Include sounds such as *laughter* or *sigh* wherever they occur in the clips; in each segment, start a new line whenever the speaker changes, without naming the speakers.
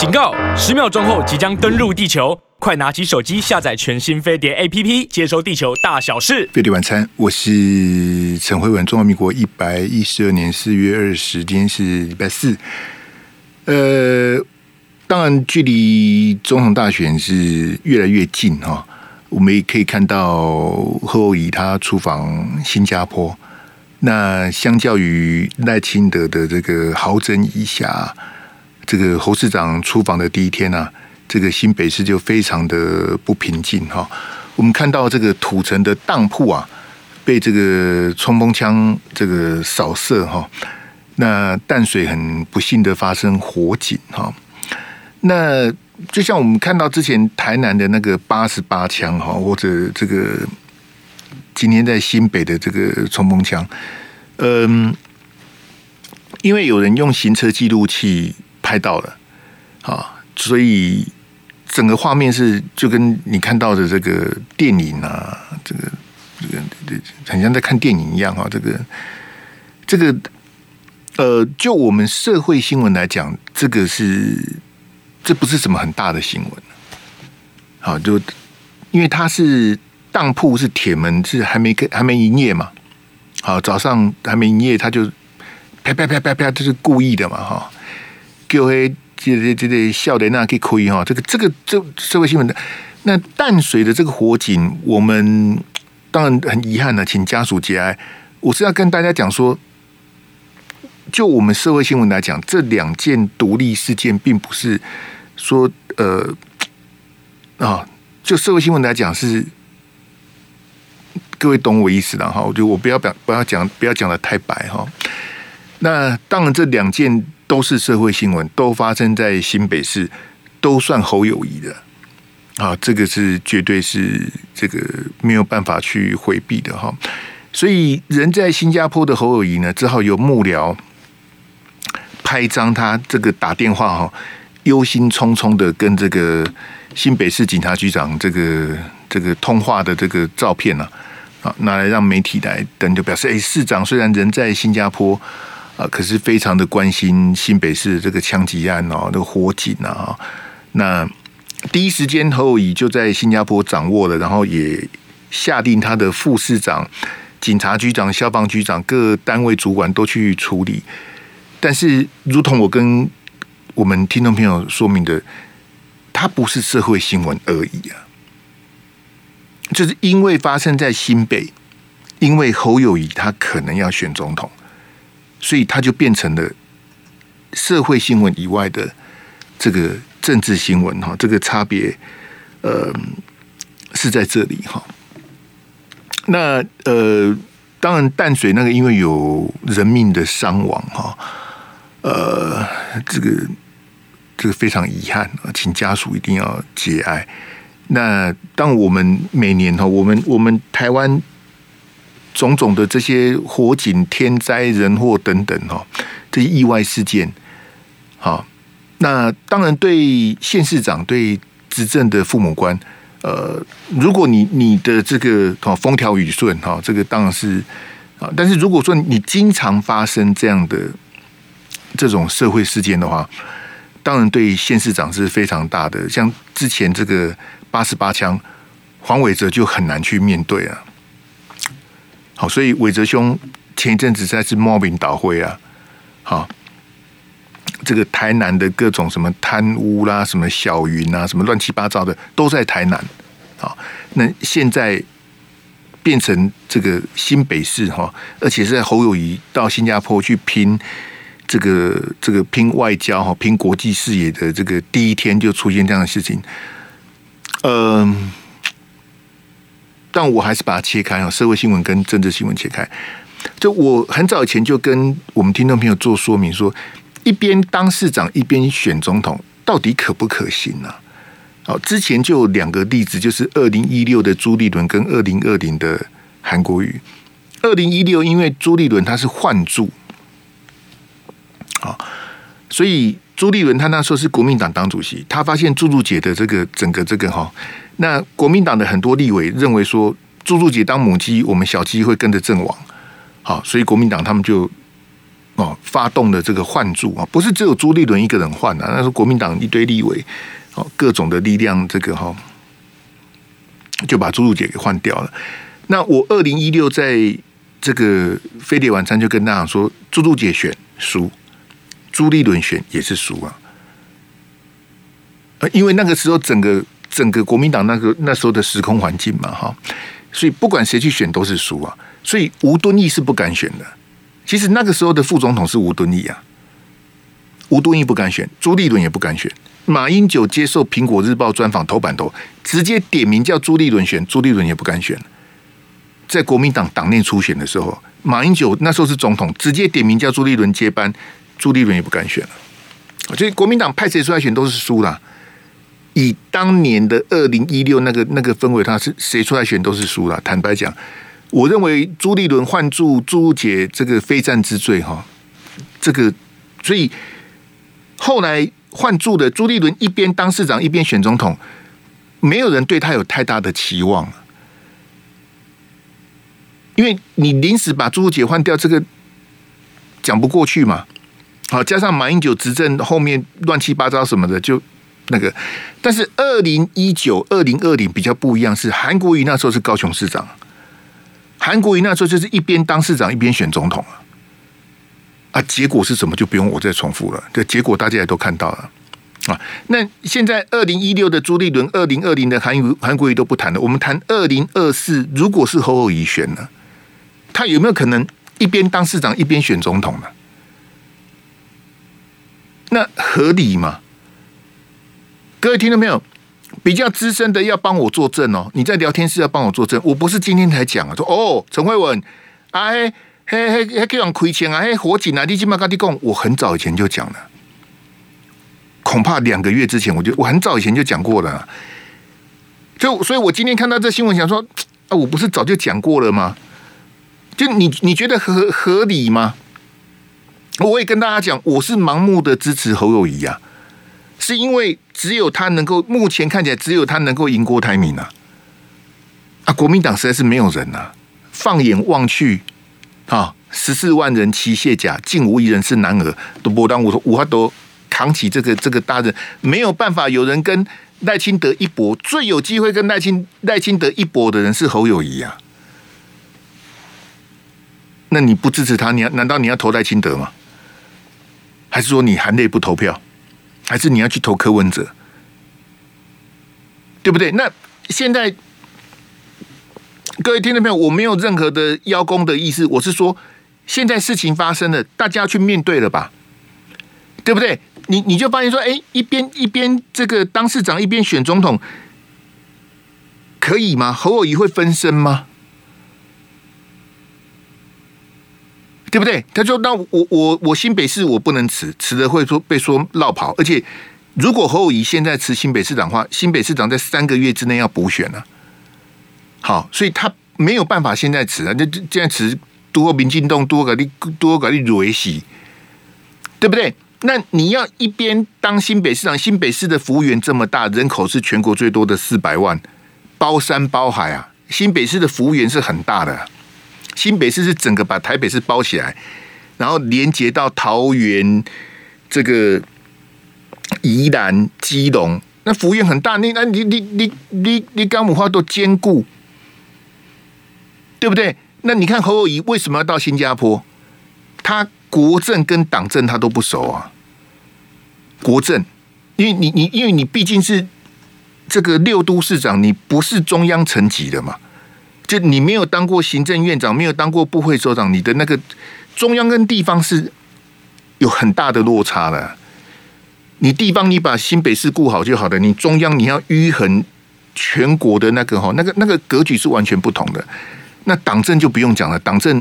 警告！十秒钟后即将登陆地球，快拿起手机下载全新飞碟 APP，接收地球大小事。
飞碟晚餐，我是陈慧文。中华民国一百一十二年四月二十，今天是礼拜四。呃，当然，距离总统大选是越来越近哈。我们也可以看到侯友宜他出访新加坡。那相较于赖清德的这个好整以下，这个侯市长出访的第一天呢、啊，这个新北市就非常的不平静哈。我们看到这个土城的当铺啊，被这个冲锋枪这个扫射哈。那淡水很不幸的发生火警哈。那就像我们看到之前台南的那个八十八枪哈，或者这个。今天在新北的这个冲锋枪，嗯，因为有人用行车记录器拍到了，啊，所以整个画面是就跟你看到的这个电影啊，这个这个很像在看电影一样啊。这个这个呃，就我们社会新闻来讲，这个是这不是什么很大的新闻，好，就因为它是。当铺是铁门，是还没开，还没营业嘛？好，早上还没营业，他就啪啪啪啪啪，这是故意的嘛？哈，各位这这这这笑的那可以亏哈。这个这个这社会新闻的那淡水的这个火警，我们当然很遗憾的，请家属节哀。我是要跟大家讲说，就我们社会新闻来讲，这两件独立事件，并不是说呃啊，就社会新闻来讲是。各位懂我意思了哈，我就我不要表，不要讲，不要讲的太白哈。那当然，这两件都是社会新闻，都发生在新北市，都算侯友谊的啊，这个是绝对是这个没有办法去回避的哈。所以人在新加坡的侯友谊呢，只好由幕僚拍一张他这个打电话哈，忧心忡忡的跟这个新北市警察局长这个这个通话的这个照片呢。啊，拿来让媒体来登，就表示，哎，市长虽然人在新加坡啊，可是非常的关心新北市这个枪击案哦，那个火警啊。那第一时间侯友宜就在新加坡掌握了，然后也下定他的副市长、警察局长、消防局长各单位主管都去处理。但是，如同我跟我们听众朋友说明的，它不是社会新闻而已啊。就是因为发生在新北，因为侯友宜他可能要选总统，所以它就变成了社会新闻以外的这个政治新闻哈。这个差别呃是在这里哈。那呃，当然淡水那个因为有人命的伤亡哈，呃，这个这个非常遗憾啊，请家属一定要节哀。那当我们每年哈，我们我们台湾种种的这些火警、天灾人祸等等哈，这些意外事件，好，那当然对县市长、对执政的父母官，呃，如果你你的这个哈风调雨顺哈，这个当然是啊，但是如果说你经常发生这样的这种社会事件的话，当然对县市长是非常大的，像之前这个。八十八枪，黄伟哲就很难去面对啊。好，所以韦哲兄前一阵子在是冒名倒会啊。好，这个台南的各种什么贪污啦、什么小云啊、什么乱七八糟的，都在台南。好，那现在变成这个新北市哈，而且是在侯友谊到新加坡去拼这个这个拼外交哈、拼国际视野的这个第一天，就出现这样的事情。嗯，但我还是把它切开啊，社会新闻跟政治新闻切开。就我很早以前就跟我们听众朋友做说明说，一边当市长一边选总统，到底可不可行呢？好，之前就有两个例子，就是二零一六的朱立伦跟二零二零的韩国瑜。二零一六因为朱立伦他是换柱，啊，所以。朱立伦他那时候是国民党党主席，他发现朱朱姐的这个整个这个哈，那国民党的很多立委认为说朱朱姐当母鸡，我们小鸡会跟着阵亡，好，所以国民党他们就哦发动了这个换柱啊，不是只有朱立伦一个人换的，那是国民党一堆立委哦，各种的力量，这个哈就把朱露姐给换掉了。那我二零一六在这个飞碟晚餐就跟大家说，朱露姐选输，朱立伦选也是输啊。呃，因为那个时候整个整个国民党那个那时候的时空环境嘛，哈，所以不管谁去选都是输啊。所以吴敦义是不敢选的。其实那个时候的副总统是吴敦义啊，吴敦义不敢选，朱立伦也不敢选。马英九接受苹果日报专访头版头，直接点名叫朱立伦选，朱立伦也不敢选。在国民党党内初选的时候，马英九那时候是总统，直接点名叫朱立伦接班，朱立伦也不敢选了。所以国民党派谁出来选都是输了。以当年的二零一六那个那个氛围，他是谁出来选都是输了。坦白讲，我认为朱立伦换柱朱露姐这个非战之罪哈，这个所以后来换柱的朱立伦一边当市长一边选总统，没有人对他有太大的期望，因为你临时把朱露姐换掉，这个讲不过去嘛。好，加上马英九执政后面乱七八糟什么的就。那个，但是二零一九、二零二零比较不一样，是韩国瑜那时候是高雄市长，韩国瑜那时候就是一边当市长一边选总统啊，啊，结果是什么就不用我再重复了，这结果大家也都看到了啊。那现在二零一六的朱立伦，二零二零的韩语韩国瑜都不谈了，我们谈二零二四，如果是侯友宜选呢，他有没有可能一边当市长一边选总统呢？那合理吗？各位听到没有？比较资深的要帮我作证哦！你在聊天室要帮我作证，我不是今天才讲啊。说哦，陈慧文，哎嘿嘿嘿，这样亏钱啊，嘿火警啊，你起码跟你讲，我很早以前就讲了，恐怕两个月之前我就我很早以前就讲过了。就所以，我今天看到这新闻，想说啊，我不是早就讲过了吗？就你你觉得合合理吗？我也跟大家讲，我是盲目的支持侯友谊啊。是因为只有他能够，目前看起来只有他能够赢郭台铭啊！啊，国民党实在是没有人啊！放眼望去，啊，十四万人齐卸甲，竟无一人是男儿。都不当我说，我都扛起这个这个大任，没有办法，有人跟赖清德一搏，最有机会跟赖清赖清德一搏的人是侯友谊啊！那你不支持他，你要难道你要投赖清德吗？还是说你含泪不投票？还是你要去投柯文哲，对不对？那现在各位听众朋友，我没有任何的邀功的意思，我是说，现在事情发生了，大家要去面对了吧，对不对？你你就发现说，哎，一边一边这个当市长，一边选总统，可以吗？侯友谊会分身吗？对不对？他说：“那我我我新北市我不能辞，辞了会说被说落跑。而且如果侯友宜现在辞新北市长的话，新北市长在三个月之内要补选了啊。好，所以他没有办法现在辞啊。那现在辞多民进党多个你多个你瑞喜，对不对？那你要一边当新北市长，新北市的服务员这么大，人口是全国最多的四百万，包山包海啊，新北市的服务员是很大的。”新北市是整个把台北市包起来，然后连接到桃园、这个宜兰、基隆，那幅员很大。你那你你你你你刚五花都兼顾，对不对？那你看侯友谊为什么要到新加坡？他国政跟党政他都不熟啊。国政，因为你你因为你毕竟是这个六都市长，你不是中央层级的嘛。就你没有当过行政院长，没有当过部会首长，你的那个中央跟地方是有很大的落差的。你地方你把新北市顾好就好了，你中央你要迂横全国的那个哈，那个那个格局是完全不同的。那党政就不用讲了，党政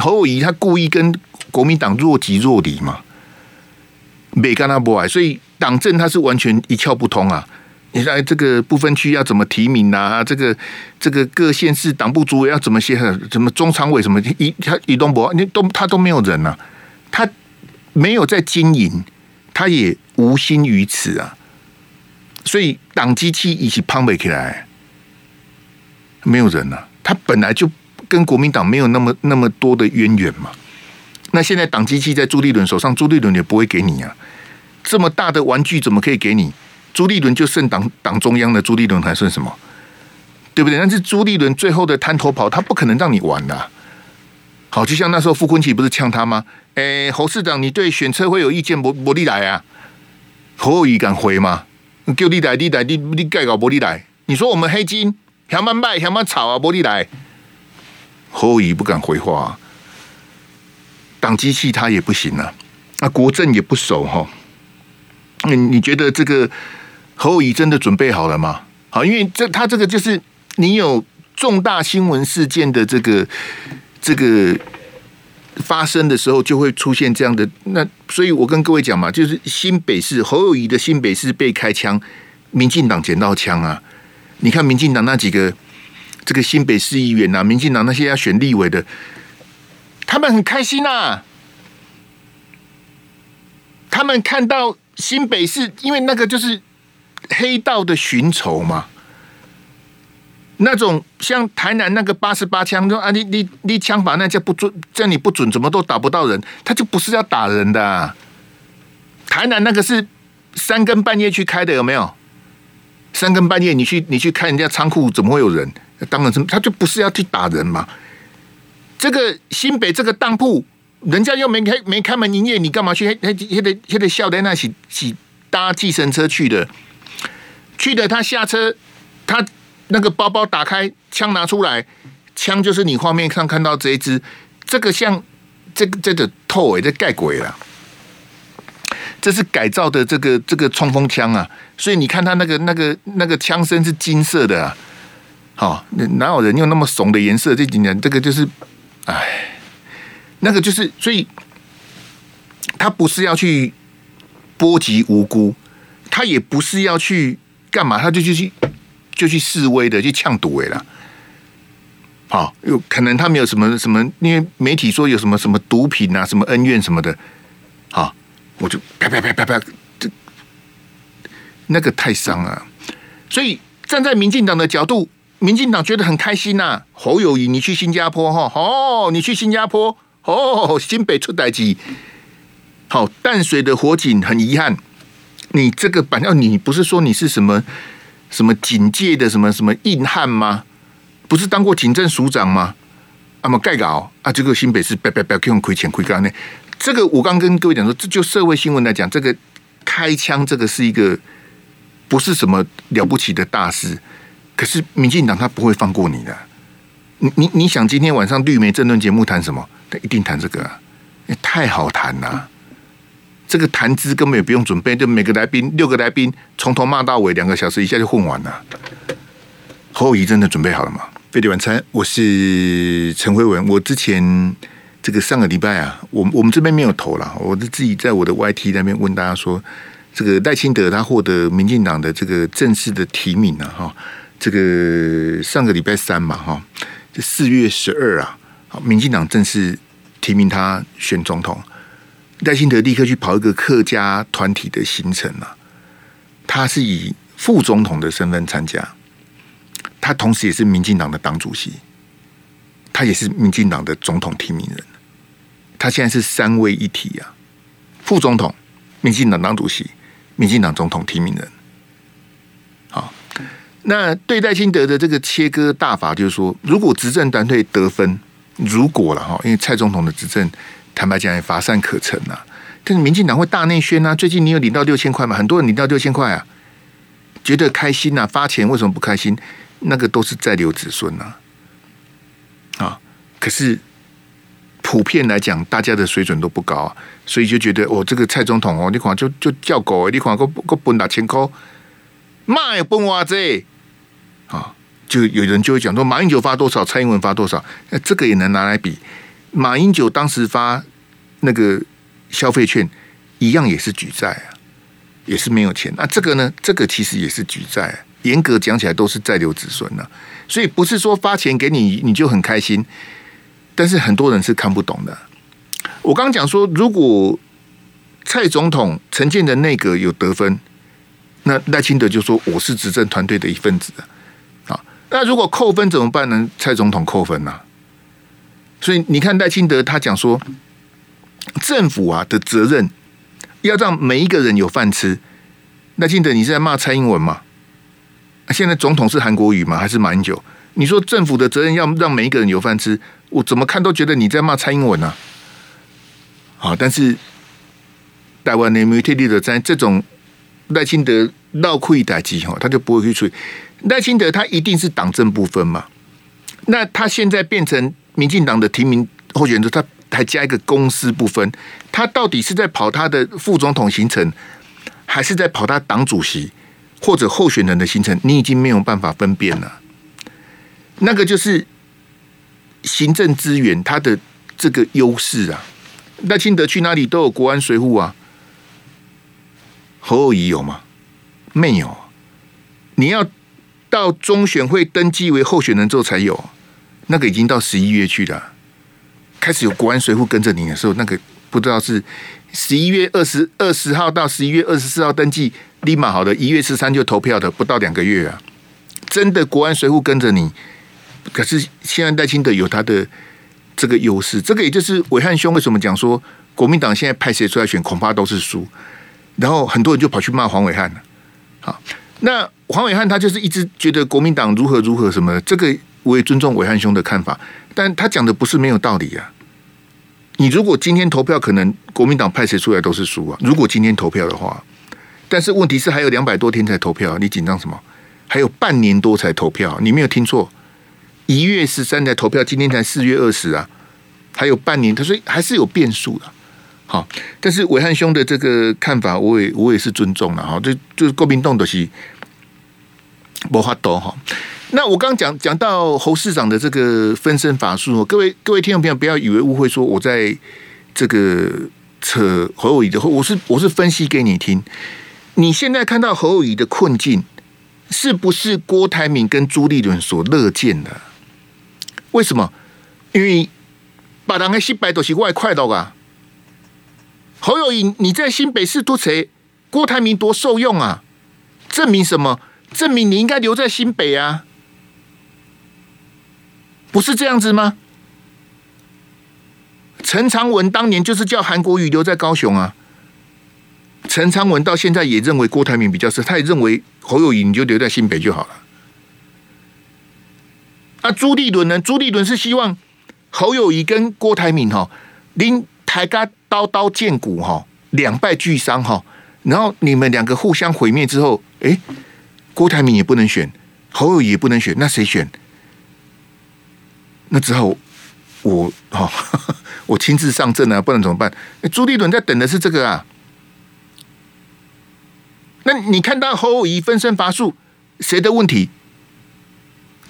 侯友谊他故意跟国民党若即若离嘛，没跟他不爱，所以党政他是完全一窍不通啊。你在这个不分区要怎么提名啊？这个这个各县市党部主委要怎么写？怎么中常委什么一他李东博，你都他都没有人啊，他没有在经营，他也无心于此啊。所以党机器一起胖不起来，没有人啊。他本来就跟国民党没有那么那么多的渊源嘛。那现在党机器在朱立伦手上，朱立伦也不会给你啊。这么大的玩具怎么可以给你？朱立伦就剩党党中央的朱立伦还剩什么？对不对？但是朱立伦最后的滩头跑，他不可能让你玩的、好，就像那时候傅昆萁不是呛他吗？哎，侯市长，你对选车会有意见？不不，你来啊？侯友宜敢回吗？叫你来，你来，你你改搞不你来？你说我们黑金，想慢卖，想慢炒啊？不你来？侯友宜不敢回话、啊，党机器他也不行啊，啊，国政也不熟哈。你你觉得这个侯友宜真的准备好了吗？好，因为这他这个就是你有重大新闻事件的这个这个发生的时候，就会出现这样的那，所以我跟各位讲嘛，就是新北市侯友宜的新北市被开枪，民进党捡到枪啊！你看民进党那几个这个新北市议员呐、啊，民进党那些要选立委的，他们很开心呐、啊，他们看到。新北市，因为那个就是黑道的寻仇嘛，那种像台南那个八十八枪，说啊，你你你枪法那叫不准，这你不准，怎么都打不到人，他就不是要打人的。台南那个是三更半夜去开的，有没有？三更半夜你去你去看人家仓库，怎么会有人？当然是他就不是要去打人嘛。这个新北这个当铺。人家又没开没开门营业，你干嘛去？还还还得还得笑在那起起搭计程车去的，去的他下车，他那个包包打开，枪拿出来，枪就是你画面上看到这一支，这个像这个这个透诶，这盖鬼了，这是改造的这个这个冲锋枪啊，所以你看他那个那个那个枪身是金色的啊，好，哪有人用那么怂的颜色？这几年这个就是，哎。那个就是，所以他不是要去波及无辜，他也不是要去干嘛，他就去就去示威的，去呛赌诶啦。好，有可能他没有什么什么，因为媒体说有什么什么毒品啊，什么恩怨什么的，好，我就啪啪啪啪啪，这那个太伤了。所以站在民进党的角度，民进党觉得很开心呐、啊。侯友谊，你去新加坡哈？哦，你去新加坡。哦，新北出代志，好，淡水的火警很遗憾。你这个板料，你不是说你是什么什么警界的什么什么硬汉吗？不是当过警政署长吗？啊，么盖稿啊，这个新北市别别别用亏钱亏干呢？这个我刚跟各位讲说，这就社会新闻来讲，这个开枪这个是一个不是什么了不起的大事，可是民进党他不会放过你的。你你你想今天晚上绿媒政论节目谈什么？他一定谈这个啊，太好谈了。这个谈资根本也不用准备，就每个来宾六个来宾从头骂到尾，两个小时一下就混完了。侯友宜真的准备好了吗？飞碟晚餐，我是陈辉文。我之前这个上个礼拜啊，我我们这边没有投了，我是自己在我的 YT 那边问大家说，这个赖清德他获得民进党的这个正式的提名了哈，这个上个礼拜三嘛哈。四月十二啊，民进党正式提名他选总统，赖清德立刻去跑一个客家团体的行程啊，他是以副总统的身份参加，他同时也是民进党的党主席，他也是民进党的总统提名人，他现在是三位一体啊，副总统、民进党党主席、民进党总统提名人，好。那对赖清德的这个切割大法，就是说，如果执政团队得分，如果了哈，因为蔡总统的执政，坦白讲也乏善可陈呐。但是民进党会大内宣呐，最近你有领到六千块吗？很多人领到六千块啊，觉得开心呐，发钱为什么不开心？那个都是在留子孙呐，啊，可是普遍来讲，大家的水准都不高啊，所以就觉得哦，这个蔡总统哦，你看就就叫狗，你看个个本打千块，妈也分哇这。啊，就有人就会讲说，马英九发多少，蔡英文发多少，那这个也能拿来比。马英九当时发那个消费券，一样也是举债啊，也是没有钱。那这个呢，这个其实也是举债，严格讲起来都是在留子孙啊。所以不是说发钱给你你就很开心，但是很多人是看不懂的。我刚刚讲说，如果蔡总统、陈建仁内阁有得分，那赖清德就说我是执政团队的一份子啊。那如果扣分怎么办呢？蔡总统扣分呐、啊，所以你看赖清德他讲说，政府啊的责任要让每一个人有饭吃。赖清德，你是在骂蔡英文吗？现在总统是韩国语吗？还是马英九？你说政府的责任要让每一个人有饭吃，我怎么看都觉得你在骂蔡英文啊。好，但是台湾的媒体的在这种赖清德闹亏打击哈，他就不会去处理。赖清德他一定是党政不分嘛？那他现在变成民进党的提名候选人，他还加一个公私不分，他到底是在跑他的副总统行程，还是在跑他党主席或者候选人的行程？你已经没有办法分辨了。那个就是行政资源，它的这个优势啊。赖清德去哪里都有国安随护啊。侯友宜有吗？没有。你要到中选会登记为候选人之后才有，那个已经到十一月去了，开始有国安随护跟着你的时候，那个不知道是十一月二十二十号到十一月二十四号登记，立马好的，一月十三就投票的，不到两个月啊，真的国安随护跟着你。可是现在赖清德有他的这个优势，这个也就是伟汉兄为什么讲说国民党现在派谁出来选，恐怕都是输。然后很多人就跑去骂黄伟汉了。好，那黄伟汉他就是一直觉得国民党如何如何什么，这个我也尊重伟汉兄的看法，但他讲的不是没有道理啊。你如果今天投票，可能国民党派谁出来都是输啊。如果今天投票的话，但是问题是还有两百多天才投票，你紧张什么？还有半年多才投票，你没有听错。一月十三才投票，今天才四月二十啊，还有半年，他说还是有变数的。好，但是伟汉兄的这个看法，我也我也是尊重的哈。就就是国民党的是无法度哈。那我刚讲讲到侯市长的这个分身乏术，各位各位听众朋友不要以为误会，说我在这个扯侯友谊的，我是我是分析给你听。你现在看到侯友谊的困境，是不是郭台铭跟朱立伦所乐见的？为什么？因为把人的失败都是外快到啊！侯友谊，你在新北市多谁？郭台铭多受用啊！证明什么？证明你应该留在新北啊！不是这样子吗？陈长文当年就是叫韩国瑜留在高雄啊！陈长文到现在也认为郭台铭比较适，他也认为侯友谊你就留在新北就好了。那朱立伦呢？朱立伦是希望侯友谊跟郭台铭哈，拎台家刀刀见骨哈，两败俱伤哈，然后你们两个互相毁灭之后，哎，郭台铭也不能选，侯友谊也不能选，那谁选？那只好我哈，*laughs* 我亲自上阵啊，不然怎么办？朱立伦在等的是这个啊。那你看到侯友谊分身乏术，谁的问题？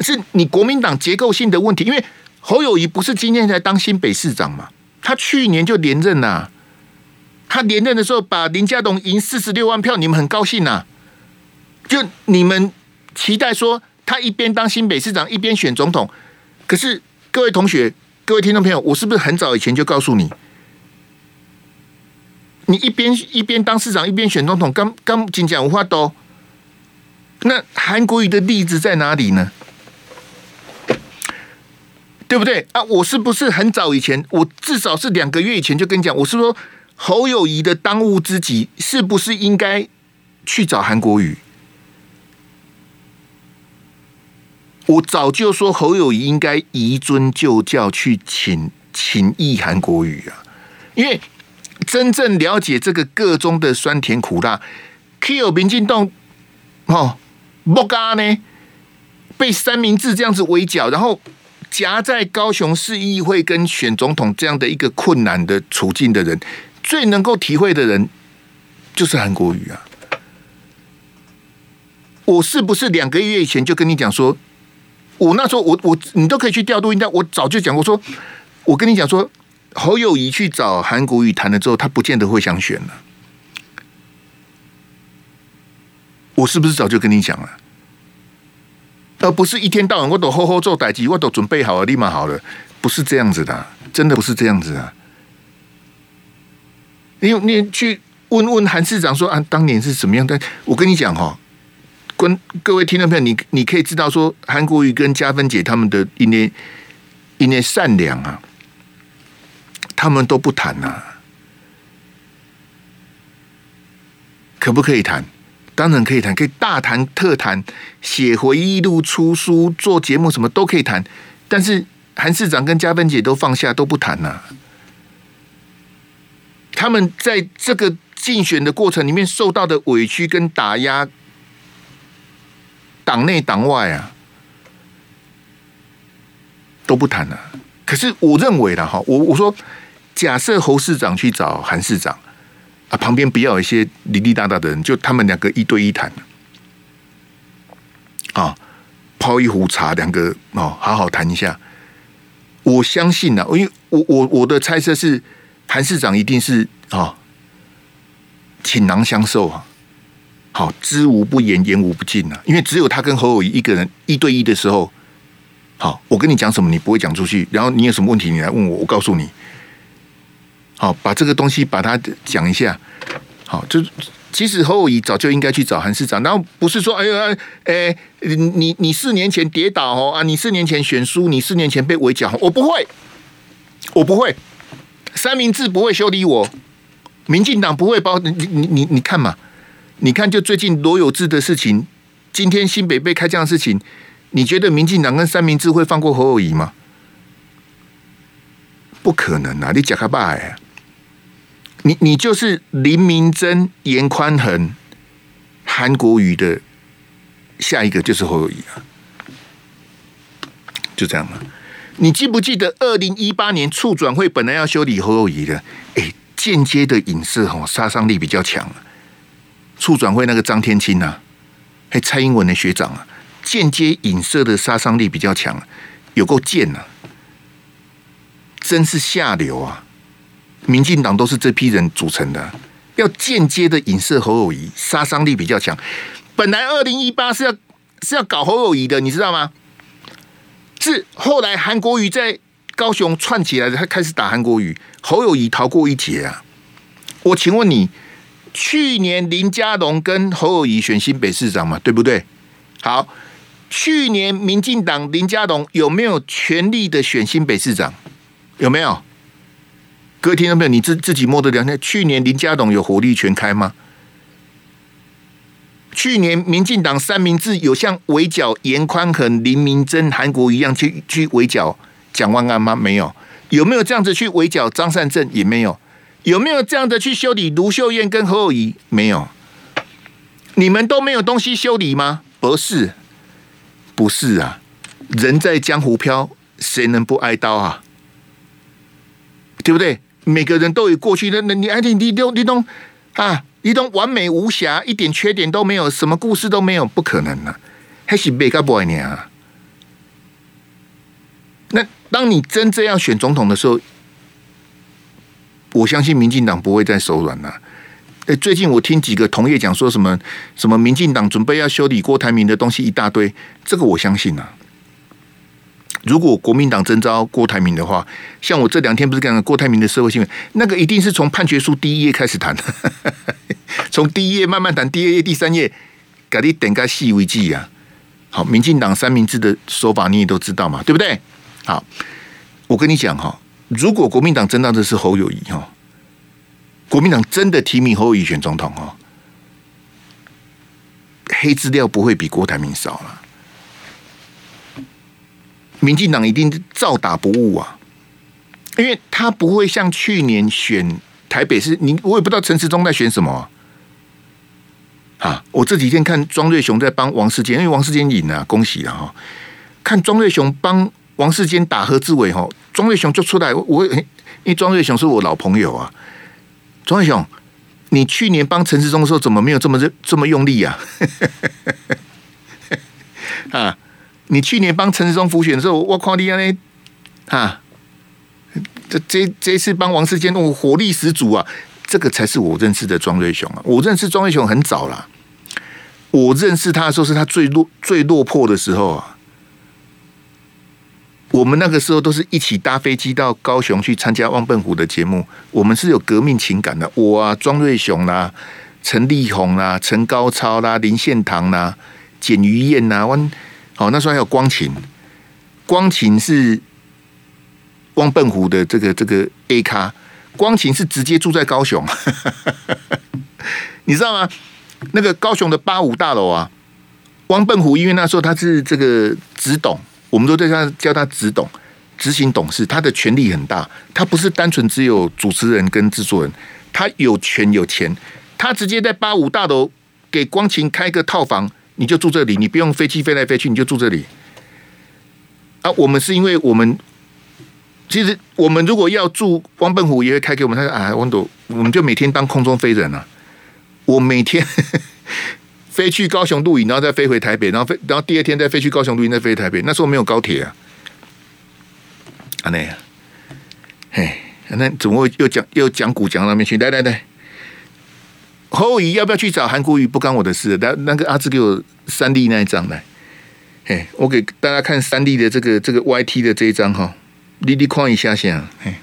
是你国民党结构性的问题，因为侯友谊不是今天才当新北市长嘛，他去年就连任呐。他连任的时候把林佳龙赢四十六万票，你们很高兴呐。就你们期待说他一边当新北市长一边选总统，可是各位同学、各位听众朋友，我是不是很早以前就告诉你，你一边一边当市长一边选总统，刚刚仅讲无话多。那韩国瑜的例子在哪里呢？对不对啊？我是不是很早以前，我至少是两个月以前就跟你讲，我是说侯友宜的当务之急是不是应该去找韩国瑜？我早就说侯友宜应该移尊就教去请请意韩国瑜啊，因为真正了解这个个中的酸甜苦辣，Q 民进党哦，不干呢，被三明治这样子围剿，然后。夹在高雄市议会跟选总统这样的一个困难的处境的人，最能够体会的人就是韩国瑜啊！我是不是两个月以前就跟你讲说，我那时候我我你都可以去调度，应该我早就讲过说，我跟你讲说，侯友宜去找韩国瑜谈了之后，他不见得会想选了。我是不是早就跟你讲了？而不是一天到晚我都好好做代志，我都准备好了，立马好了，不是这样子的，真的不是这样子啊！你你去问问韩市长说啊，当年是怎么样的？我跟你讲哈，跟各位听众朋友你你可以知道说韩国瑜跟嘉芬姐他们的一捏一捏善良啊他们都不谈啊。可不可以谈？当然可以谈可以大谈特谈写回忆录出书做节目什么都可以谈。但是韩市长跟嘉芬姐都放下都不谈啊。他们在这个竞选的过程里面受到的委屈跟打压党内党外啊，都不谈了、可是我认为了，哈，我我说，假设侯市长去找韩市长。啊，旁边不要一些哩哩哒哒的人，就他们两个一对一谈，啊，泡一壶茶，两个哦，好好谈一下。我相信呢、啊，因为我我我的猜测是，韩市长一定是啊，倾囊相授啊，好，知无不言，言无不尽啊。因为只有他跟侯友谊一个人一对一的时候，好，我跟你讲什么，你不会讲出去，然后你有什么问题，你来问我，我告诉你。好，把这个东西把它讲一下。好，就其实侯友谊早就应该去找韩市长，然后不是说哎呀，哎，你你四年前跌倒哦啊，你四年前选输，你四年前被围剿，我不会，我不会，三明治不会修理我，民进党不会包你你你你看嘛，你看就最近罗有志的事情，今天新北被开这样的事情，你觉得民进党跟三明治会放过侯友谊吗？不可能啊，你假卡巴呀！你你就是林明珍、严宽恒、韩国瑜的下一个就是侯友谊啊，就这样嘛。你记不记得二零一八年促转会本来要修理侯友谊的？哎，间接的影射哦，杀伤力比较强。促转会那个张天钦啊，还蔡英文的学长啊，间接影射的杀伤力比较强，有够贱呐！真是下流啊！民进党都是这批人组成的，要间接的影射侯友谊，杀伤力比较强。本来二零一八是要是要搞侯友谊的，你知道吗？是后来韩国瑜在高雄串起来的，他开始打韩国瑜，侯友谊逃过一劫啊！我请问你，去年林佳龙跟侯友宜选新北市长嘛，对不对？好，去年民进党林佳龙有没有全力的选新北市长？有没有？各位听众朋友？你自自己摸着良心，去年林佳龙有火力全开吗？去年民进党三明治有像围剿严宽和、林明珍、韩国一样去去围剿蒋万安吗？没有。有没有这样子去围剿张善政？也没有。有没有这样的去修理卢秀燕跟何友仪？没有。你们都没有东西修理吗？不是，不是啊。人在江湖飘，谁能不挨刀啊？对不对？每个人都有过去的，那你哎，你你都你都啊，你都完美无瑕，一点缺点都没有，什么故事都没有，不可能啊！还是别个 boy 呢啊？那当你真正要选总统的时候，我相信民进党不会再手软了。哎，最近我听几个同业讲说什么什么，民进党准备要修理郭台铭的东西一大堆，这个我相信啊。如果国民党征召郭台铭的话，像我这两天不是讲郭台铭的社会新闻，那个一定是从判决书第一页开始谈，*laughs* 从第一页慢慢谈，第二页、第三页，改你点个细微记啊。好，民进党三明治的说法你也都知道嘛，对不对？好，我跟你讲哈，如果国民党真当的是侯友宜哈，国民党真的提名侯友宜选总统哈，黑资料不会比郭台铭少了。民进党一定照打不误啊，因为他不会像去年选台北市，你我也不知道陈时中在选什么啊，啊。我这几天看庄瑞雄在帮王世坚，因为王世坚赢了，恭喜了哈。看庄瑞雄帮王世坚打何志伟哈，庄瑞雄就出来，我因为庄瑞雄是我老朋友啊。庄瑞雄，你去年帮陈时中的时候，怎么没有这么这么用力啊？*laughs* 啊！你去年帮陈时中辅选的时候，我靠你啊！啊，这这这次帮王世坚，我火力十足啊！这个才是我认识的庄瑞雄啊！我认识庄瑞雄很早了，我认识他的时候是他最落最落魄的时候啊。我们那个时候都是一起搭飞机到高雄去参加汪笨虎的节目，我们是有革命情感的。我啊，庄瑞雄啦、啊，陈立宏啦、啊，陈高超啦、林献堂啦、啊，简于晏呐，汪。哦，那时候还有光琴，光琴是汪笨虎的这个这个 A 咖，光琴是直接住在高雄。*laughs* 你知道吗？那个高雄的八五大楼啊，汪笨虎，因为那时候他是这个执董，我们都对他叫他执董，执行董事，他的权力很大，他不是单纯只有主持人跟制作人，他有权有钱，他直接在八五大楼给光晴开个套房，你就住这里，你不用飞机飞来飞去，你就住这里。啊，我们是因为我们。其实我们如果要住汪笨虎，也会开给我们。他说：“啊，汪董，我们就每天当空中飞人啊！我每天飞去高雄露营，然后再飞回台北，然后飞，然后第二天再飞去高雄露营，再飞台北。那时候没有高铁啊，啊那样，嘿，那怎么会又讲又讲古讲到那边去？来来来，侯友要不要去找韩国瑜？不干我的事。那，那个阿志给我三 D 那一张来，嘿，我给大家看三 D 的这个这个 YT 的这一张哈。”你你框一下先，哎，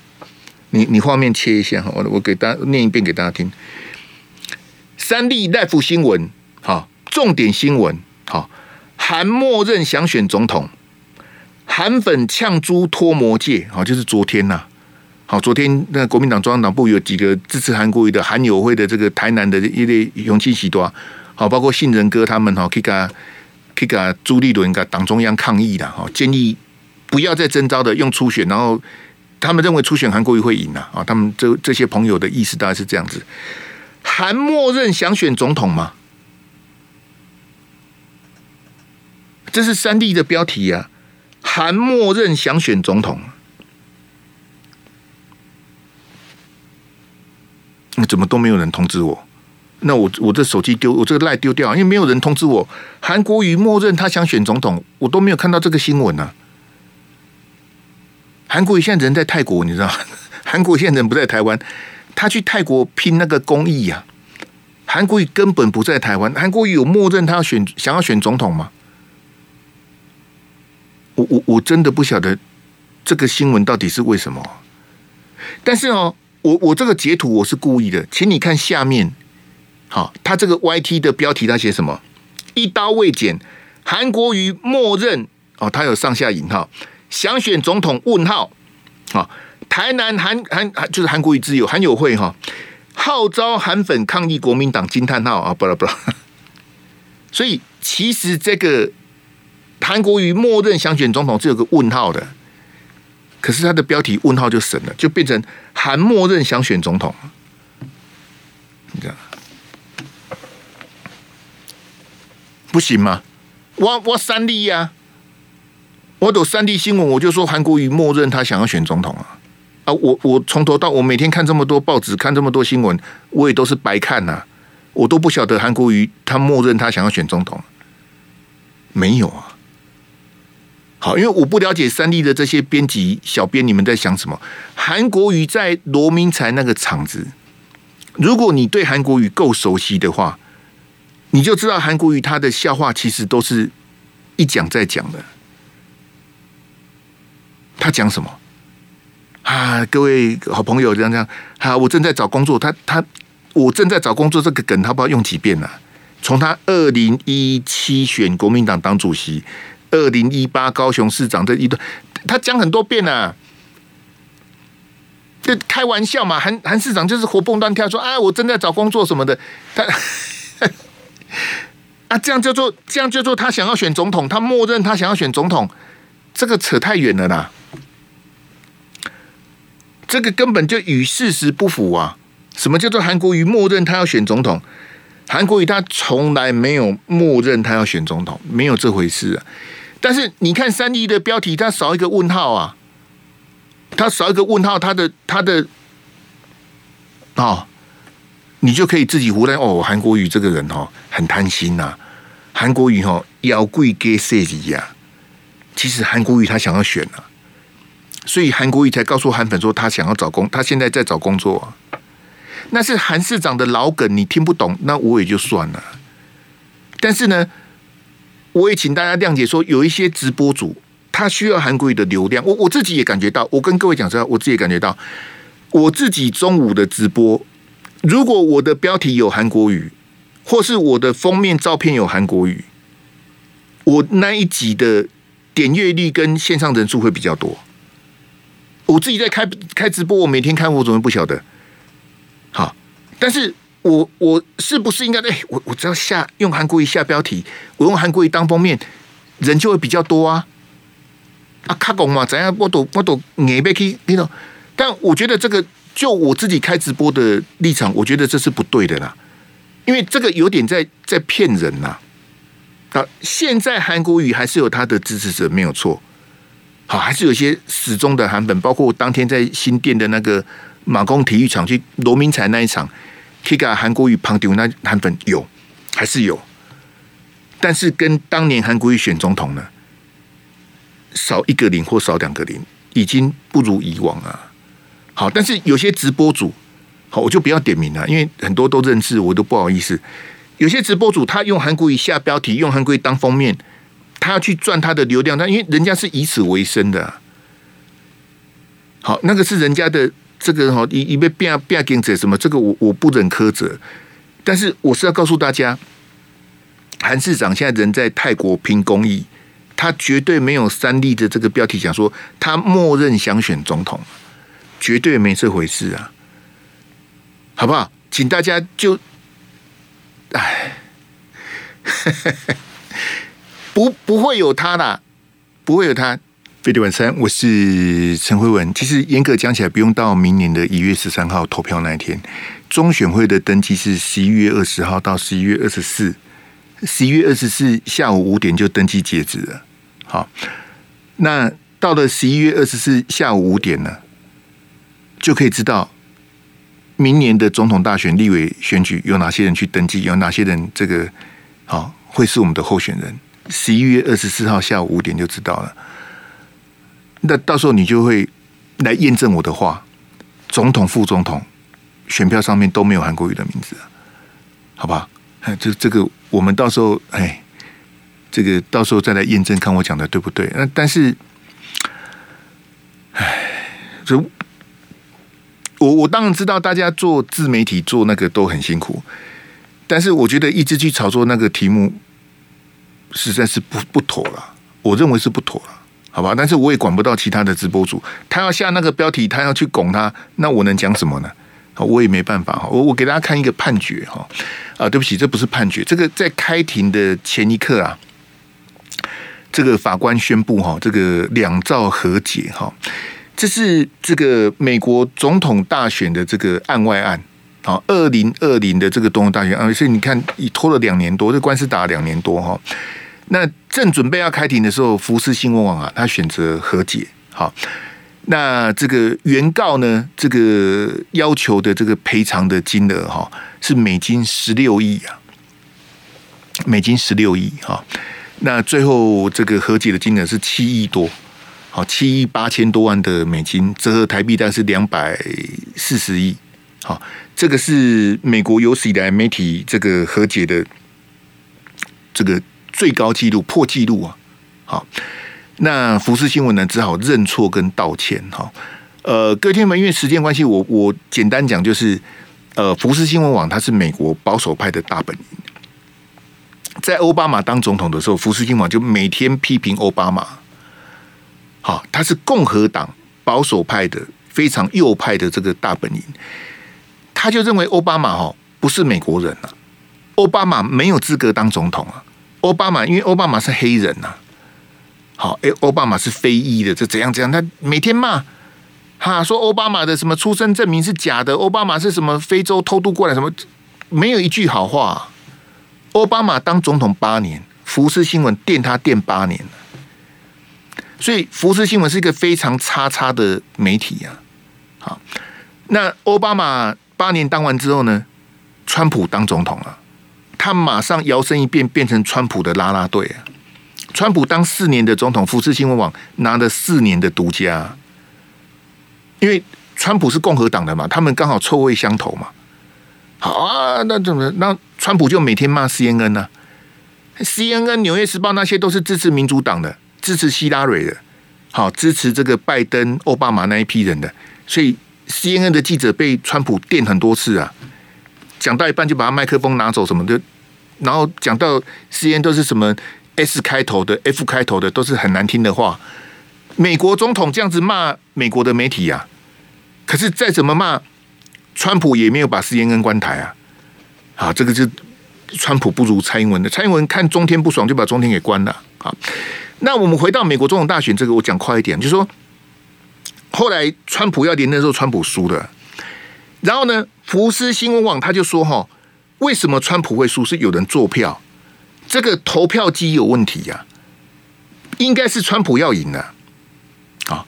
你你画面切一下哈，我我给大家念一遍给大家听。三 D Live 新闻，好，重点新闻，好，韩默认想选总统，韩粉呛猪脱魔戒，好，就是昨天呐、啊，好，昨天那国民党中央党部有几个支持韩国瑜的韩友会的这个台南的一类勇气喜多，好，包括杏仁哥他们哈，可以跟可以跟朱立伦跟党中央抗议的哈，建议。不要再征召的，用初选，然后他们认为初选韩国瑜会赢呐啊！他们这这些朋友的意思大概是这样子：韩默认想选总统吗？这是三 D 的标题啊！韩默认想选总统，那怎么都没有人通知我？那我我这手机丢，我这个赖丢掉，因为没有人通知我。韩国瑜默认他想选总统，我都没有看到这个新闻呢、啊。韩国瑜现在人在泰国，你知道？*laughs* 韩国瑜现在人不在台湾，他去泰国拼那个公益呀。韩国瑜根本不在台湾，韩国瑜有默认他要选，想要选总统吗？我我我真的不晓得这个新闻到底是为什么。但是哦，我我这个截图我是故意的，请你看下面，好，他这个 YT 的标题他写什么？一刀未剪，韩国瑜默认哦，他有上下引号。想选总统？问号啊！台南韩韩就是韩国瑜之友韩友会哈，号召韩粉抗议国民党惊叹号啊！不啦不啦，*laughs* 所以其实这个韩国瑜默认想选总统是有个问号的，可是他的标题问号就省了，就变成韩默认想选总统，你这样不行吗？我我三立呀。我有三立新闻，我就说韩国瑜默认他想要选总统啊！啊，我我从头到我每天看这么多报纸，看这么多新闻，我也都是白看呐、我都不晓得韩国瑜他默认他想要选总统，没有啊。好，因为我不了解三立的这些编辑小编，你们在想什么？韩国瑜在罗明才那个场子，如果你对韩国瑜够熟悉的话，你就知道韩国瑜他的笑话其实都是一讲再讲的。他讲什么啊？各位好朋友，这样这样啊！我正在找工作，他他我正在找工作，这个梗他不知道用几遍了、啊。从他二零一七选国民党党主席，二零一八高雄市长这一段，他讲很多遍了、啊。就开玩笑嘛，韩韩市长就是活蹦乱跳说啊，我正在找工作什么的。他 *laughs* 啊，这样叫做这样叫做他想要选总统，他默认他想要选总统，这个扯太远了啦。这个根本就与事实不符啊！什么叫做韩国瑜默认他要选总统？韩国瑜他从来没有默认他要选总统，没有这回事啊！但是你看三一的标题，他少一个问号啊，他少一个问号，他的他的哦，你就可以自己胡乱哦。韩国瑜这个人哦，很贪心呐、啊。韩国瑜哦，要贵给设计呀。其实韩国瑜他想要选啊。所以韩国瑜才告诉韩粉说，他想要找工，他现在在找工作。那是韩市长的老梗，你听不懂，那我也就算了。但是呢，我也请大家谅解，说有一些直播主他需要韩国语的流量，我我自己也感觉到。我跟各位讲实话，我自己也感觉到，我自己中午的直播，如果我的标题有韩国语，或是我的封面照片有韩国语，我那一集的点阅率跟线上人数会比较多。我自己在开开直播，我每天看，我怎么不晓得？好，但是我我是不是应该？哎，我我只要下用韩国瑜下标题，我用韩国瑜当封面，人就会比较多啊。啊，卡拱嘛，怎样？我都我都硬被去那种。但我觉得这个，就我自己开直播的立场，我觉得这是不对的啦。因为这个有点在在骗人呐。啊，现在韩国瑜还是有他的支持者，没有错。好，还是有些始终的韩粉，包括当天在新店的那个马公体育场去罗明才那一场，去给韩国瑜旁丢那韩粉有，还是有。但是跟当年韩国瑜选总统呢，少一个零或少两个零，已经不如以往啊。好，但是有些直播主，好，我就不要点名了，因为很多都认识，我都不好意思。有些直播主他用韩国瑜下标题，用韩国瑜当封面，他要去赚他的流量，他因为人家是以此为生的。好，那个是人家的这个哈，一一被变变跟者什么，这个我我不忍苛责。但是我是要告诉大家，韩市长现在人在泰国拼公益。他绝对没有三立的这个标题讲说他默认想选总统，绝对没这回事啊，好不好？请大家就，哎，*laughs* 不不会有他啦，不会有他。飞碟晚餐，我是陈辉文。其实严格讲起来，不用到明年的一月十三号投票那一天，中选会的登记是十一月二十号到十一月二十四。十一月二十四下午五点就登记截止了。好，那到了十一月二十四下午五点呢，就可以知道明年的总统大选、立委选举有哪些人去登记，有哪些人这个好会是我们的候选人。十一月二十四号下午五点就知道了。那到时候你就会来验证我的话，总统、副总统选票上面都没有韩国瑜的名字，好吧？这这个。我们到时候，哎，这个到时候再来验证，看我讲的对不对？那但是，哎，这我我当然知道，大家做自媒体做那个都很辛苦，但是我觉得一直去炒作那个题目，实在是不不妥了。我认为是不妥了，好吧？但是我也管不到其他的直播主，他要下那个标题，他要去拱他，那我能讲什么呢？我也没办法哈，我我给大家看一个判决哈啊，对不起，这不是判决，这个在开庭的前一刻啊，这个法官宣布哈，这个两造和解哈，这是这个美国总统大选的这个案外案啊，二零二零的这个总统大选啊，所以你看，已拖了两年多，这官司打了两年多哈，那正准备要开庭的时候，福斯新闻网啊，他选择和解好。那这个原告呢，这个要求的这个赔偿的金额哈，是美金十六亿啊，美金十六亿哈。那最后这个和解的金额是七亿多，好，七亿八千多万的美金，折合台币大概是两百四十亿。好，这个是美国有史以来媒体这个和解的这个最高纪录，破纪录啊，好。那福斯新闻呢，只好认错跟道歉哈。呃，各位听众们，因为时间关系，我我简单讲就是，呃，福斯新闻网它是美国保守派的大本营。在奥巴马当总统的时候，福斯新闻网就每天批评奥巴马。好，他是共和党保守派的非常右派的这个大本营，他就认为奥巴马哈不是美国人啊，奥巴马没有资格当总统啊。奥巴马因为奥巴马是黑人呐。好，哎，奥巴马是非裔的，这怎样怎样？他每天骂，哈，说奥巴马的什么出生证明是假的，奥巴马是什么非洲偷渡过来，什么没有一句好话。奥巴马当总统八年，福斯新闻电他电八年，所以福斯新闻是一个非常叉叉的媒体啊。好，那奥巴马八年当完之后呢，川普当总统了，他马上摇身一变，变成川普的拉拉队啊。川普当四年的总统，福斯新闻网拿了四年的独家，因为川普是共和党的嘛，他们刚好臭味相投嘛。好啊，那怎么？那川普就每天骂 CNN 呢、？CNN、纽约时报那些都是支持民主党的，支持希拉蕊的，好支持这个拜登、奥巴马那一批人的，所以 CNN 的记者被川普电很多次啊，讲到一半就把他麦克风拿走什么的，然后讲到 C N 都是什么。S 开头的、F 开头的都是很难听的话。美国总统这样子骂美国的媒体啊，可是再怎么骂，川普也没有把 CNN 关台啊。啊，这个是川普不如蔡英文的。蔡英文看中天不爽，就把中天给关了。好，那我们回到美国总统大选，这个我讲快一点，就是说，后来川普要连任的时候，川普输了。然后呢，福斯新闻网他就说：“哈，为什么川普会输？是有人作票，这个投票机有问题呀、应该是川普要赢的。”啊，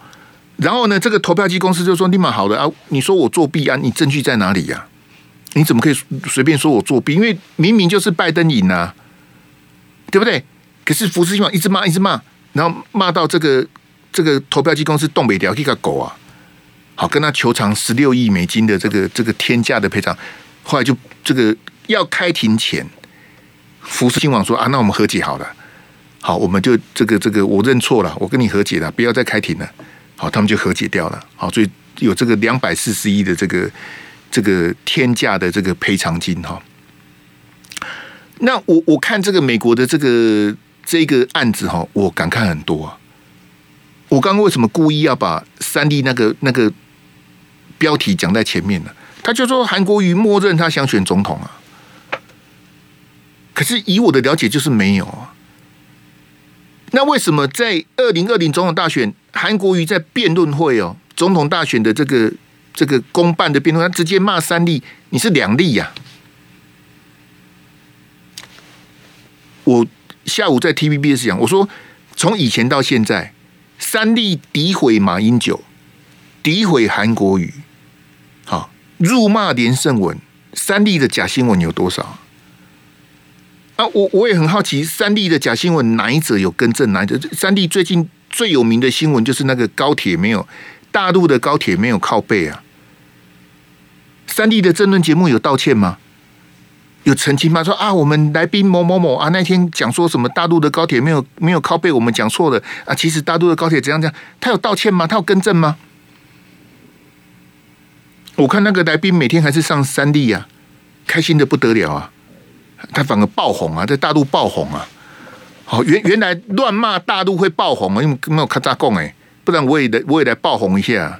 然后呢，这个投票机公司就说：“你蛮好的啊，你说我作弊啊，你证据在哪里呀、你怎么可以随便说我作弊？因为明明就是拜登赢啊，对不对？可是福斯新闻一直骂，一直骂，然后骂到这个这个投票机公司动不了，这个狗啊！”好，跟他求偿十六亿美金的这个这个天价的赔偿，后来就这个要开庭前，福斯新网说啊，那我们和解好了，好，我们就这个这个我认错了，我跟你和解了，不要再开庭了，好，他们就和解掉了，好，所以有这个两百四十亿的这个这个天价的这个赔偿金哈。那我我看这个美国的这个这个案子哈，我感慨很多啊。我刚刚为什么故意要把三立那个那个？标题讲在前面呢，他就说韩国瑜默认他想选总统啊，可是以我的了解就是没有啊。那为什么在二零二零总统大选，韩国瑜在辩论会哦，总统大选的这个这个公办的辩论，他直接骂三立，你是两立呀？我下午在 TVBS 讲，我说从以前到现在，三立诋毁马英九，诋毁韩国瑜。好辱骂连胜文，三立的假新闻有多少？啊，我我也很好奇，三立的假新闻哪一则有更正？哪一则？三立最近最有名的新闻就是那个高铁没有大陆的高铁没有靠背啊。三立的政论节目有道歉吗？有澄清吗？说啊，我们来宾某某某啊，那天讲说什么大陆的高铁没有没有靠背，我们讲错了啊。其实大陆的高铁怎样怎样，他有道歉吗？他有更正吗？我看那个来宾每天还是上三立啊，开心的不得了啊！他反而爆红啊，在大陆爆红啊！好，原原来乱骂大陆会爆红啊，因为没有咔嚓讲哎，不然我也来我也来爆红一下，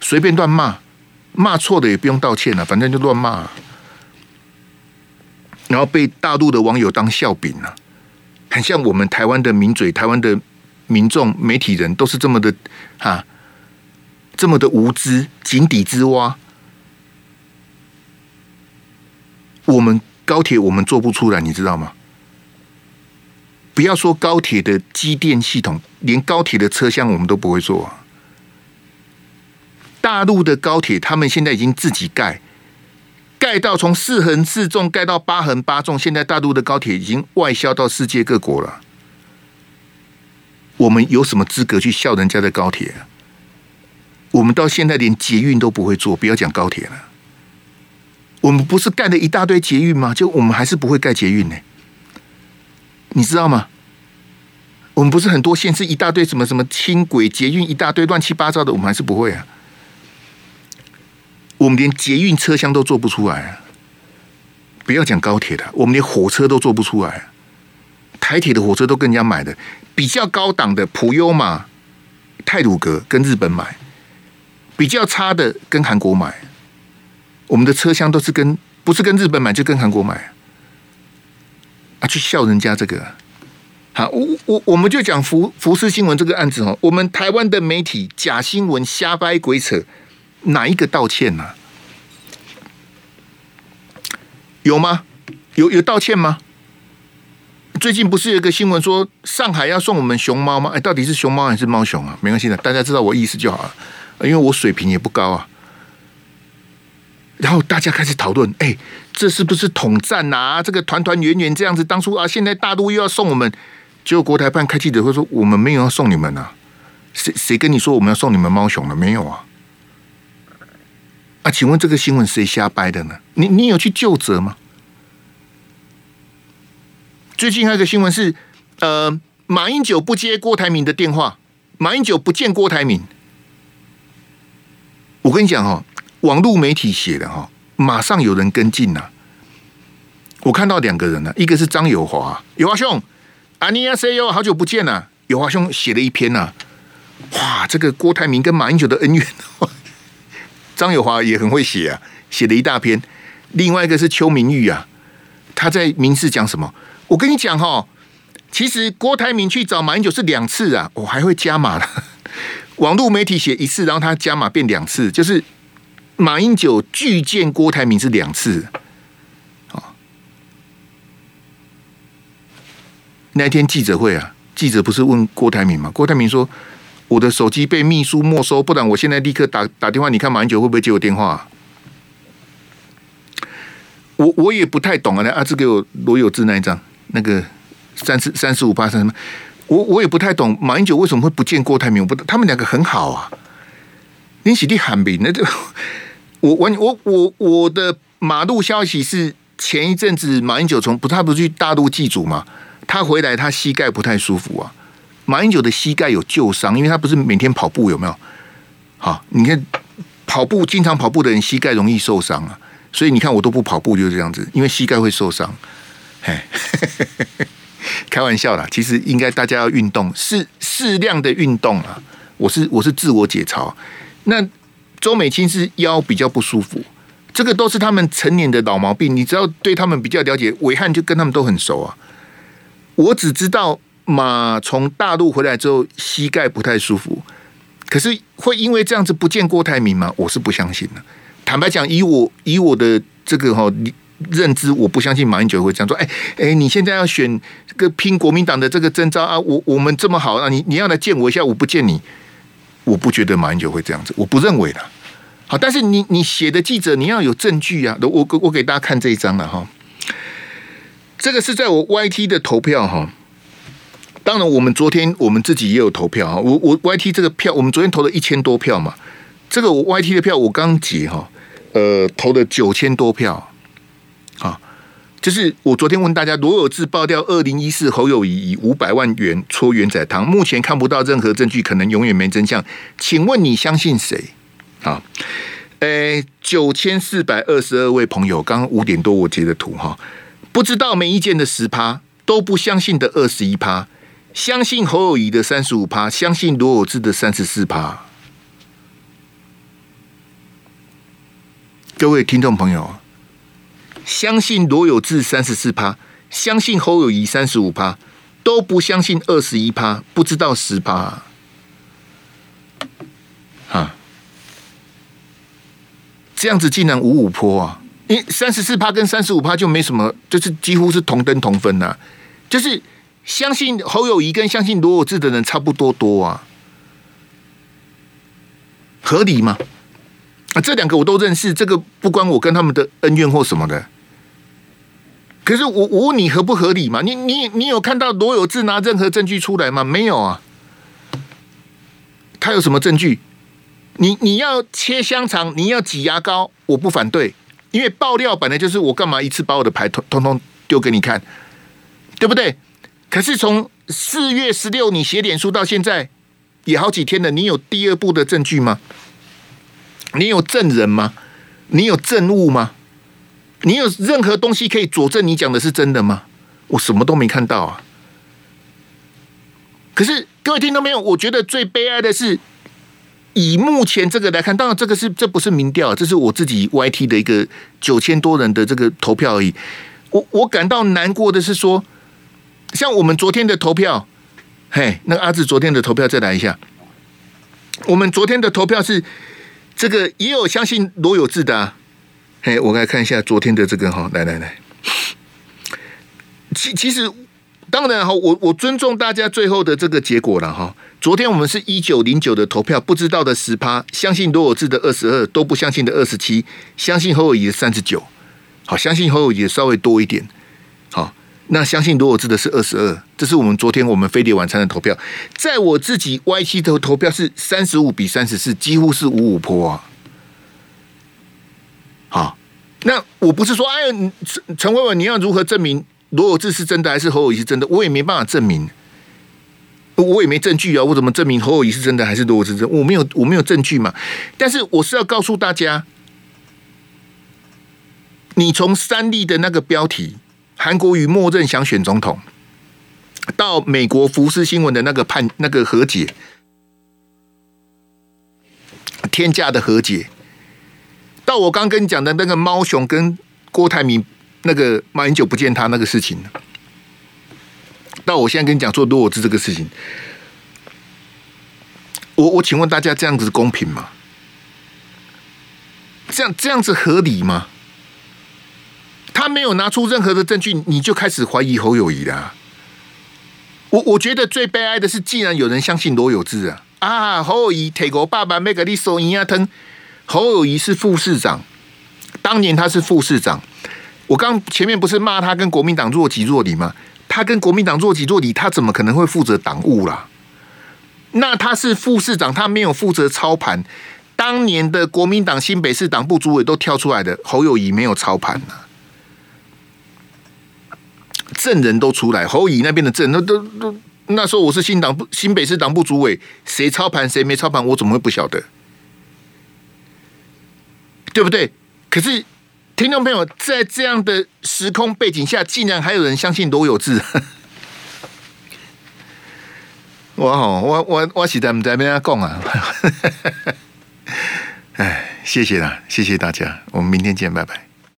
随便乱骂，骂错的也不用道歉了，反正就乱骂，然后被大陆的网友当笑柄了，很像我们台湾的名嘴、台湾的民众、媒体人都是这么的哈，这么的无知、井底之蛙。我们高铁我们做不出来，你知道吗？不要说高铁的机电系统，连高铁的车厢我们都不会做啊。大陆的高铁，他们现在已经自己盖，盖到从四横四纵盖到八横八纵，现在大陆的高铁已经外销到世界各国了。我们有什么资格去笑人家的高铁？我们到现在连捷运都不会做，不要讲高铁了。我们不是盖了一大堆捷运吗？就我们还是不会盖捷运呢？你知道吗？我们不是很多县市一大堆什么什么轻轨捷运一大堆乱七八糟的，我们还是不会啊。我们连捷运车厢都做不出来啊！不要讲高铁的，我们连火车都做不出来。台铁的火车都跟人家买的，比较高档的普悠玛、泰鲁阁跟日本买，比较差的跟韩国买。我们的车厢都是跟不是跟日本买，就跟韩国买啊，去笑人家这个。好，我我我们就讲福福斯新闻这个案子哦，我们台湾的媒体假新闻瞎掰鬼扯，哪一个道歉呢、啊？有吗？有有道歉吗？最近不是有一个新闻说上海要送我们熊猫吗？哎，到底是熊猫还是猫熊啊？没关系的，大家知道我意思就好了，因为我水平也不高啊。然后大家开始讨论，哎，这是不是统战啊？这个团团圆圆这样子，当初啊，现在大陆又要送我们，结果国台办开记者会说，我们没有要送你们啊，谁谁跟你说我们要送你们猫熊了？没有啊？啊，请问这个新闻谁瞎掰的呢？你你有去就责吗？最近还有个新闻是，呃，马英九不接郭台铭的电话，马英九不见郭台铭，我跟你讲哦。网络媒体写的哈，马上有人跟进呐。我看到两个人呢，一个是张友华，友华兄，阿尼亚 C 哟，好久不见呐。友华兄写了一篇呐，哇，这个郭台铭跟马英九的恩怨，*laughs* 张友华也很会写啊，写了一大篇。另外一个是邱明玉啊，他在民视讲什么？我跟你讲哈，其实郭台铭去找马英九是两次啊，我还会加码了。*laughs* 网络媒体写一次，然后他加码变两次，就是马英九拒见郭台铭是两次。那天记者会啊，记者不是问郭台铭吗？郭台铭说：“我的手机被秘书没收，不然我现在立刻打打电话。你看马英九会不会接我电话？”我我也不太懂啊。那阿志给我罗有志那一张，那个三十三十五八三什么？我我也不太懂马英九为什么会不见郭台铭。我不，他们两个很好啊。你喜地喊名，那就我我我我我的马路消息是前一阵子马英九从不他不是去大陆祭祖吗？他回来，他膝盖不太舒服啊。马英九的膝盖有旧伤，因为他不是每天跑步，有没有？好，你看跑步经常跑步的人膝盖容易受伤啊。所以你看我都不跑步就是这样子，因为膝盖会受伤。嘿，*laughs* 开玩笑啦，其实应该大家要运动，适适量的运动啊。我是我是自我解嘲。那周美青是腰比较不舒服，这个都是他们成年的老毛病。你只要对他们比较了解，暐瀚就跟他们都很熟啊。我只知道马从大陆回来之后膝盖不太舒服，可是会因为这样子不见郭台铭吗？我是不相信的。坦白讲，以我以我的这个哈认知，我不相信马英九会这样说。哎哎，你现在要选个拼国民党的这个征召啊，我我们这么好啊，你你要来见我一下，我不见你，我不觉得马英九会这样子，我不认为的。好，但是你你写的记者，你要有证据啊。我我我给大家看这一张了哈。这个是在我 YT 的投票哈，当然我们昨天我们自己也有投票哈，我我 YT 这个票我们昨天投了一千多票嘛，这个我 YT 的票我刚结哈，呃投了九千多票，啊，就是我昨天问大家罗有志爆料二零一四侯友谊以五百万元搓圆仔汤，目前看不到任何证据，可能永远没真相，请问你相信谁？啊，诶，九千四百二十二位朋友，刚刚五点多我截的图哈。不知道没意见的十趴，都不相信的二十一趴，相信侯友宜的三十五趴，相信罗有志的三十四趴。各位听众朋友，相信罗有志三十四趴，相信侯友宜三十五趴，都不相信二十一趴，不知道十趴。这样子竟然五五坡啊！你三十四趴跟三十五趴就没什么，就是几乎是同登同分呐、就是相信侯友谊跟相信罗有志的人差不多多啊，合理吗？啊，这两个我都认识，这个不关我跟他们的恩怨或什么的。可是我我问你合不合理嘛？你你你有看到罗有志拿任何证据出来吗？没有啊，他有什么证据？你你要切香肠，你要挤牙膏，我不反对。因为爆料本来就是我干嘛一次把我的牌通通通丢给你看，对不对？可是从四月十六你写脸书到现在也好几天了，你有第二步的证据吗？你有证人吗？你有证物吗？你有任何东西可以佐证你讲的是真的吗？我什么都没看到啊！可是各位听到没有？我觉得最悲哀的是。以目前这个来看，当然这个是这不是民调，这是我自己 YT 的一个九千多人的这个投票而已。我我感到难过的是说，像我们昨天的投票，嘿，那个阿志昨天的投票再来一下。我们昨天的投票是这个也有相信罗有志的啊，嘿，我来看一下昨天的这个哈，来来来，其其实当然哈，我我尊重大家最后的这个结果了哈。昨天我们是一九零九的投票，不知道的十趴，相信罗有志的二十二，都不相信的二十七，相信侯友宜的三十九，好，相信侯友宜的稍微多一点，好，那相信罗有志的是二十二，这是我们昨天我们飞碟晚餐的投票，在我自己 Y 七投投票是三十五比三十四，几乎是五五坡啊，好，那我不是说，哎，陈陈伟文，你要如何证明罗有志是真的还是侯友宜是真的？我也没办法证明。我也没证据啊，我怎么证明侯友宜是真的还是罗有志真？我没有，我没有证据嘛。但是我是要告诉大家，你从三立的那个标题“韩国瑜默认想选总统”，到美国福斯新闻的那个判那个和解，天价的和解，到我刚跟你讲的那个猫熊跟郭台铭那个马英九不见他那个事情。到我现在跟你讲做罗有志这个事情，我我请问大家这样子公平吗？这样这样子合理吗？他没有拿出任何的证据，你就开始怀疑侯友宜啦。我我觉得最悲哀的是，竟然有人相信罗有志啊啊！侯友宜铁国爸爸没给你收银啊疼。侯友宜是副市长，当年他是副市长。我刚前面不是骂他跟国民党若即若离吗？他跟国民党若即若离，他怎么可能会负责党务啦？那他是副市长，他没有负责操盘。当年的国民党新北市党部主委都跳出来的，侯友宜没有操盘呢。证人都出来，侯友宜那边的证那都都那时候我是新党部新北市党部主委，谁操盘谁没操盘，我怎么会不晓得？对不对？可是。听众朋友，在这样的时空背景下，竟然还有人相信罗有志。*laughs* 我好，我我我实在不知道怎么讲啊！*laughs* 哎，谢谢啦，谢谢大家，我们明天见，拜拜。